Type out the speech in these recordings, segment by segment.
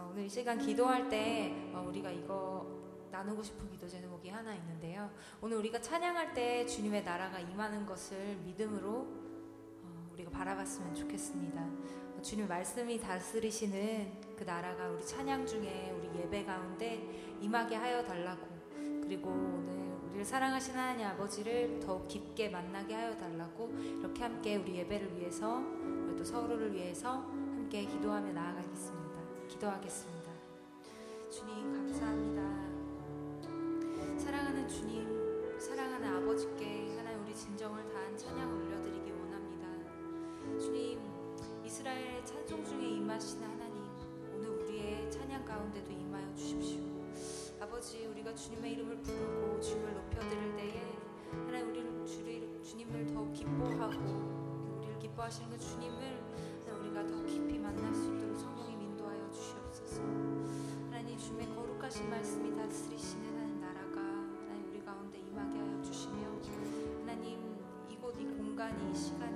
어, 오늘 이 시간 기도할 때 어, 우리가 이거 나누고 싶은 기도 제목이 하나 있는데요. 오늘 우리가 찬양할 때 주님의 나라가 임하는 것을 믿음으로 어, 우리가 바라봤으면 좋겠습니다. 어, 주님 말씀이 다스리시는 그 나라가 우리 찬양 중에 우리 예배 가운데 임하게 하여 달라고 그리고 오늘 우리를 사랑하신 하나님 아버지를 더욱 깊게 만나게 하여 달라고 이렇게 함께 우리 예배를 위해서 또 서로를 위해서 함께 기도하며 나아가겠습니다. 기도하겠습니다. 주님 감사합니다. 사랑하는 주님, 사랑하는 아버지께 하나님 우리 진정을 다한 찬양을 올려드리기 원합니다. 주님, 이스라엘의 찬송 중에 임하신 하나님, 오늘 우리의 찬양 가운데도 임하여 주십시오. 아버지, 우리가 주님의 이름을 부르고 주님을 높여드릴 때에 하나님 우리를 주를, 주님을 더욱 기뻐하고 우리를 기뻐하시는 그 주님을 우리가 더 깊이 만날 수 다스리시는 하나님 나라가 하나님 우리 가운데 임하게 하여 주시며 하나님 이곳 이 공간이 이 시간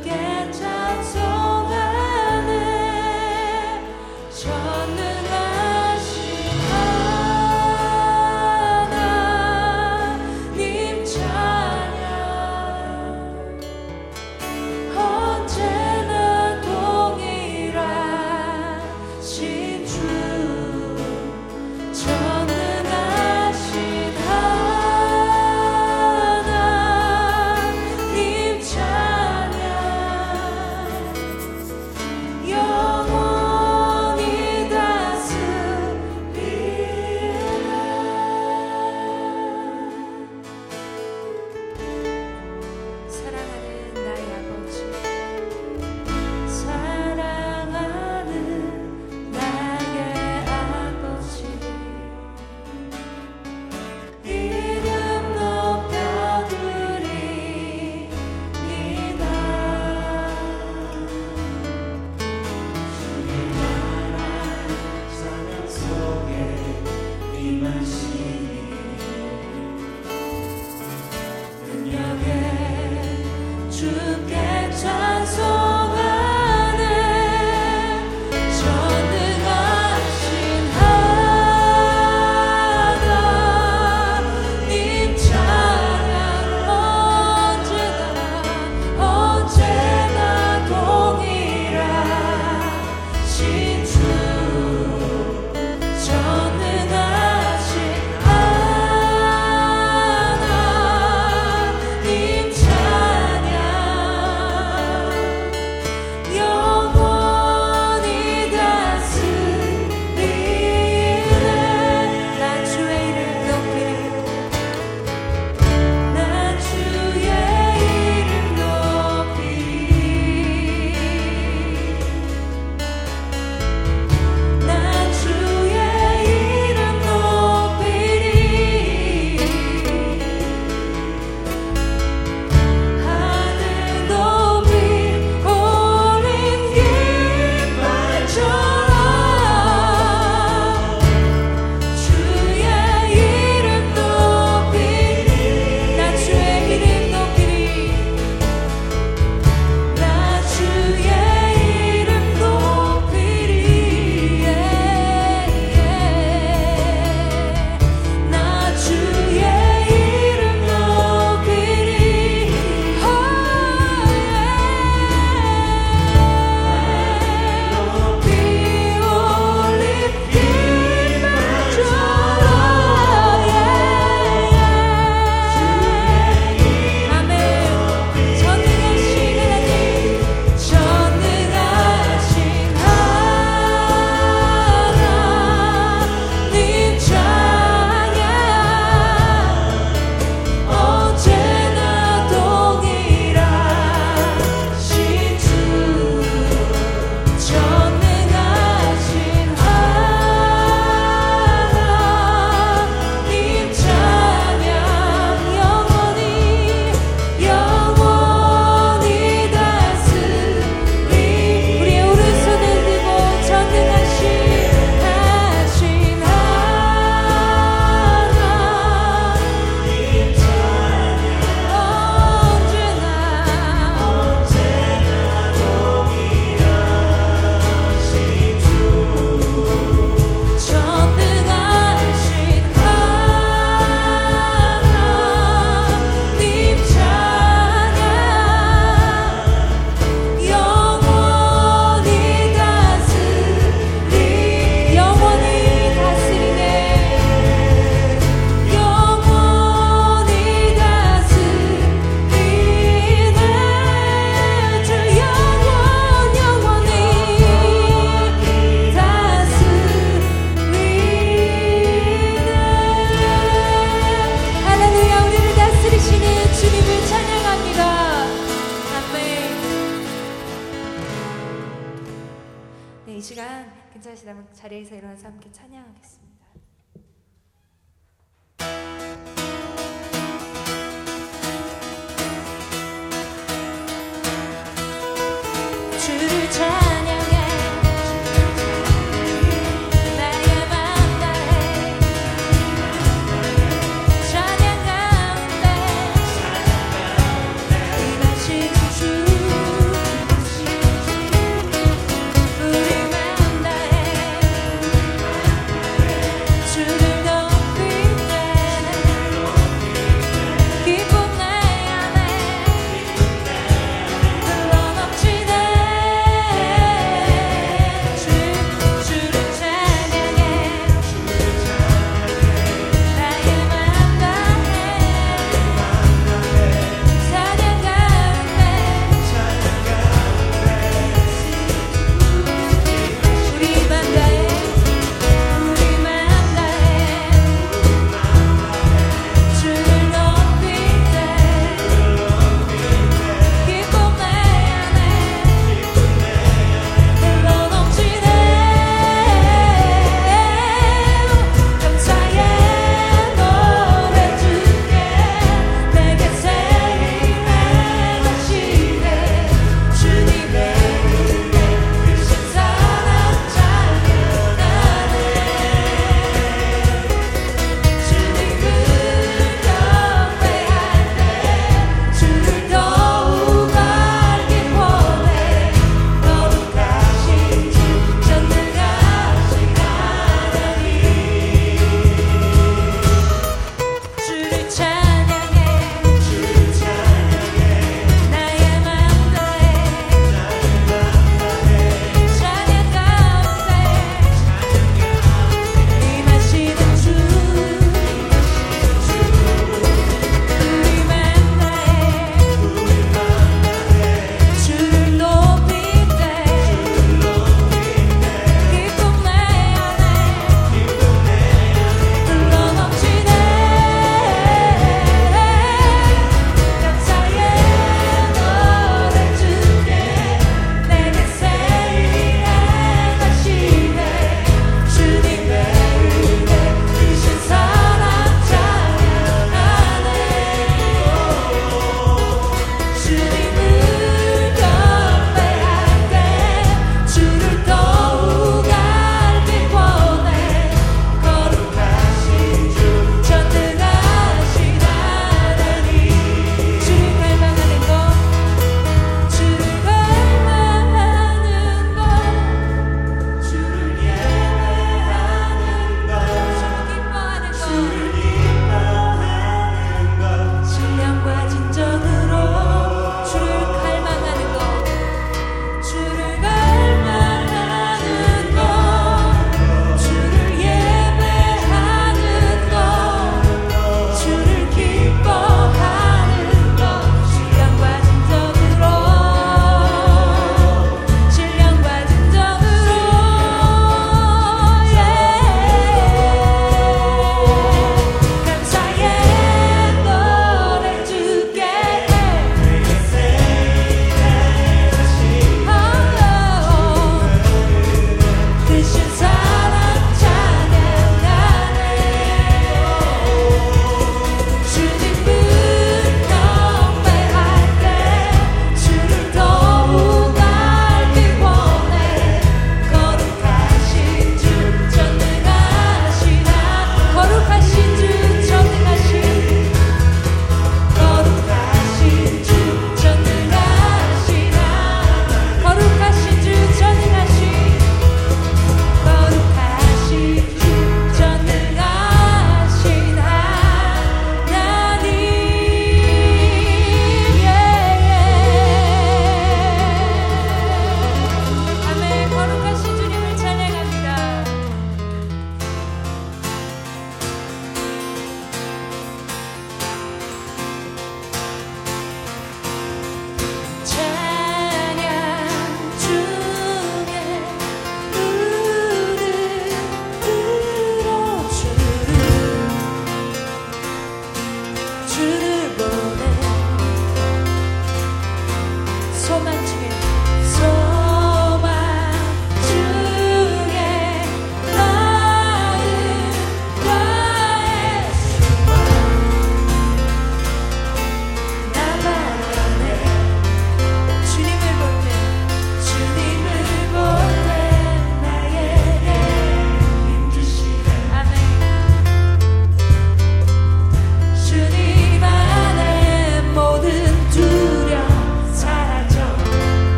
again.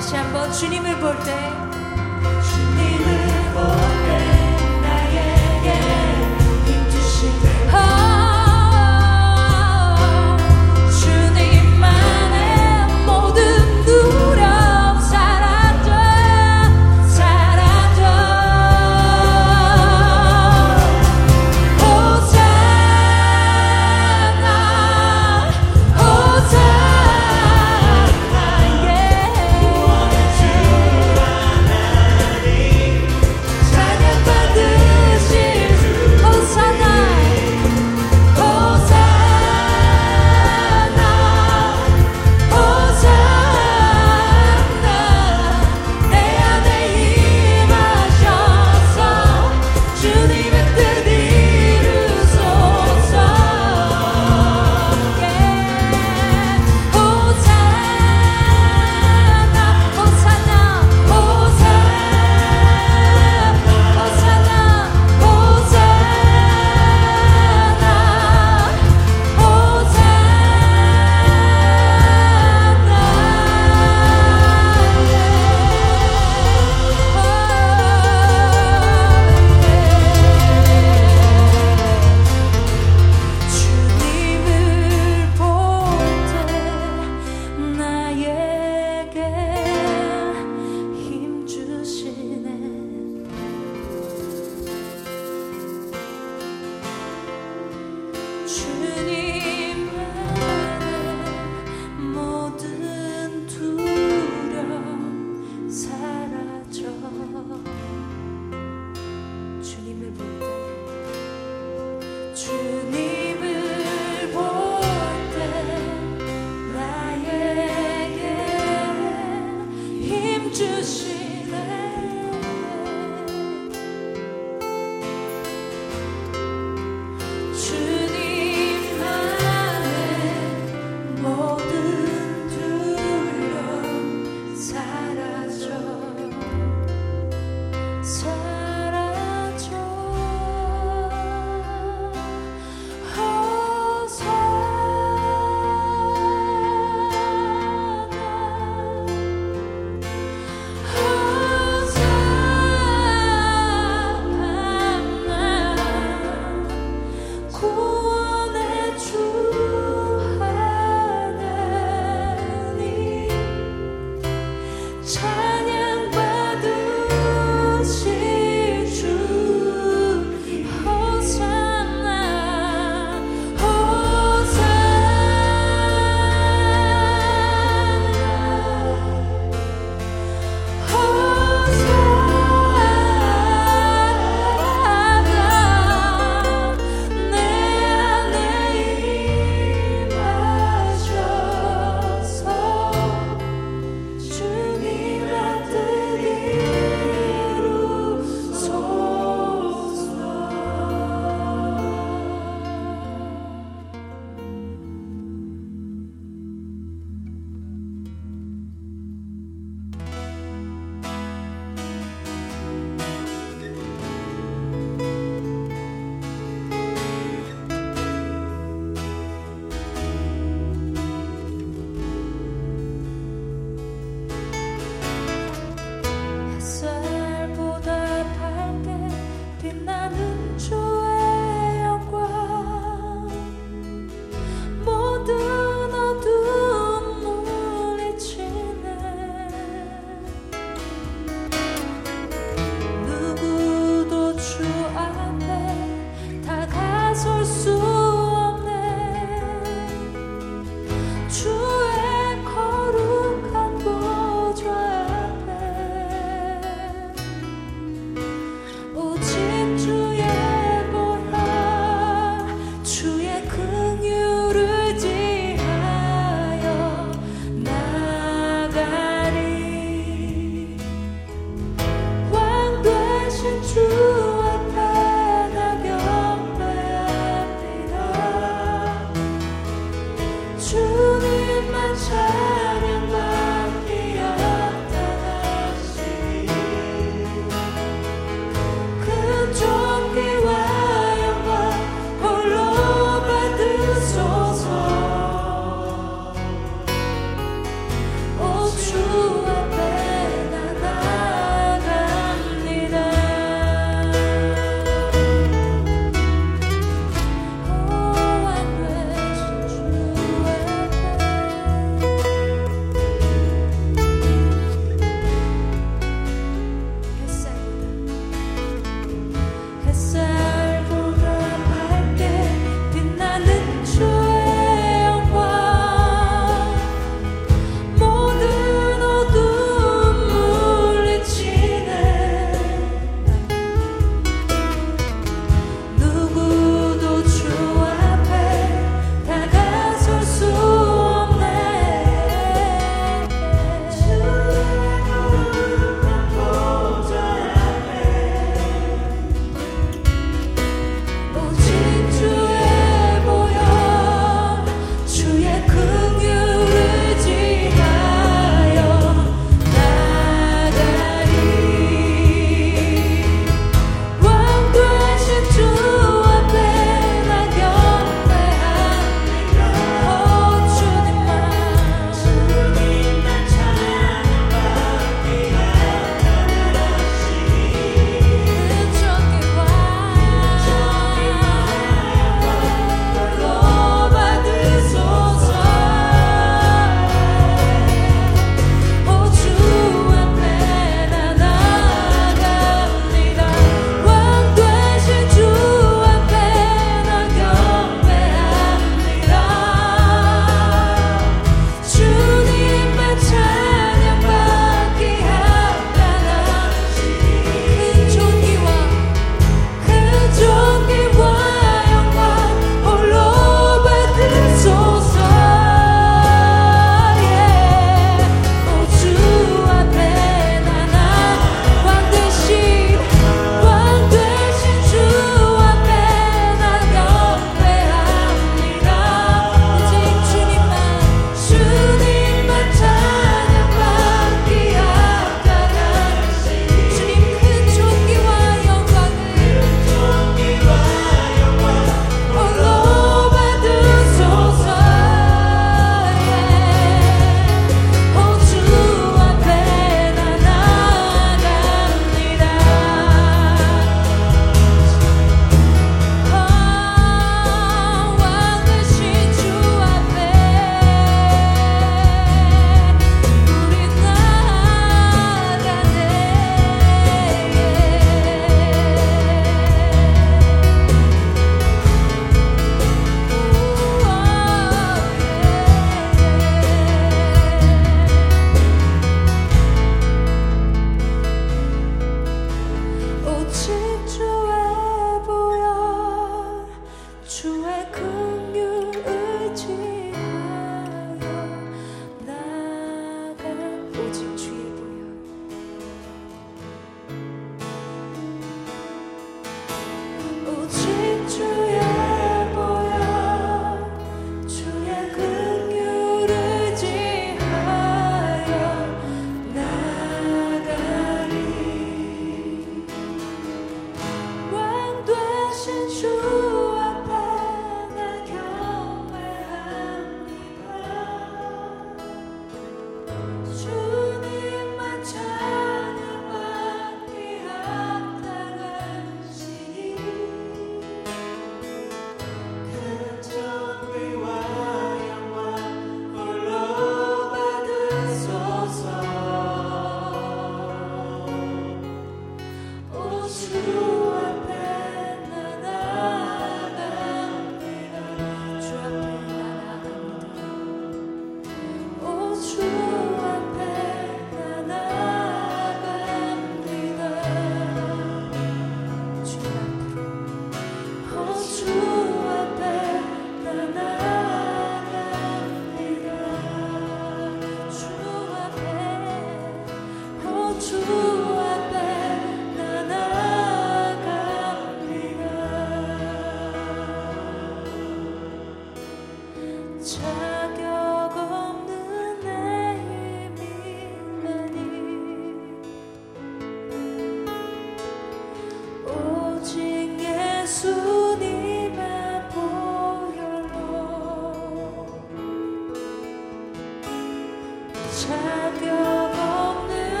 다시 한번 주님을 볼 때. 주님을 볼 때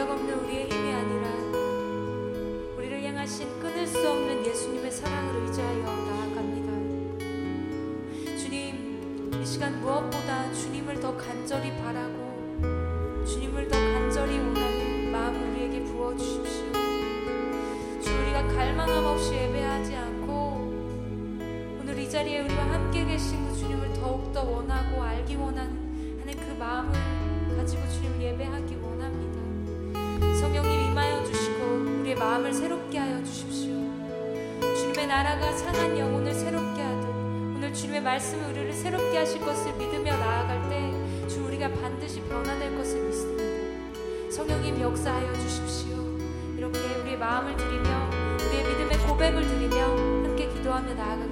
자격 없는 우리의 힘이 나아가 상한 영혼을 새롭게 하듯 오늘 주님의 말씀을 우리를 새롭게 하실 것을 믿으며 나아갈 때 주 우리가 반드시 변화될 것을 믿습니다. 성령님 역사하여 주십시오. 이렇게 우리의 마음을 드리며 우리의 믿음의 고백을 드리며 함께 기도하며 나아가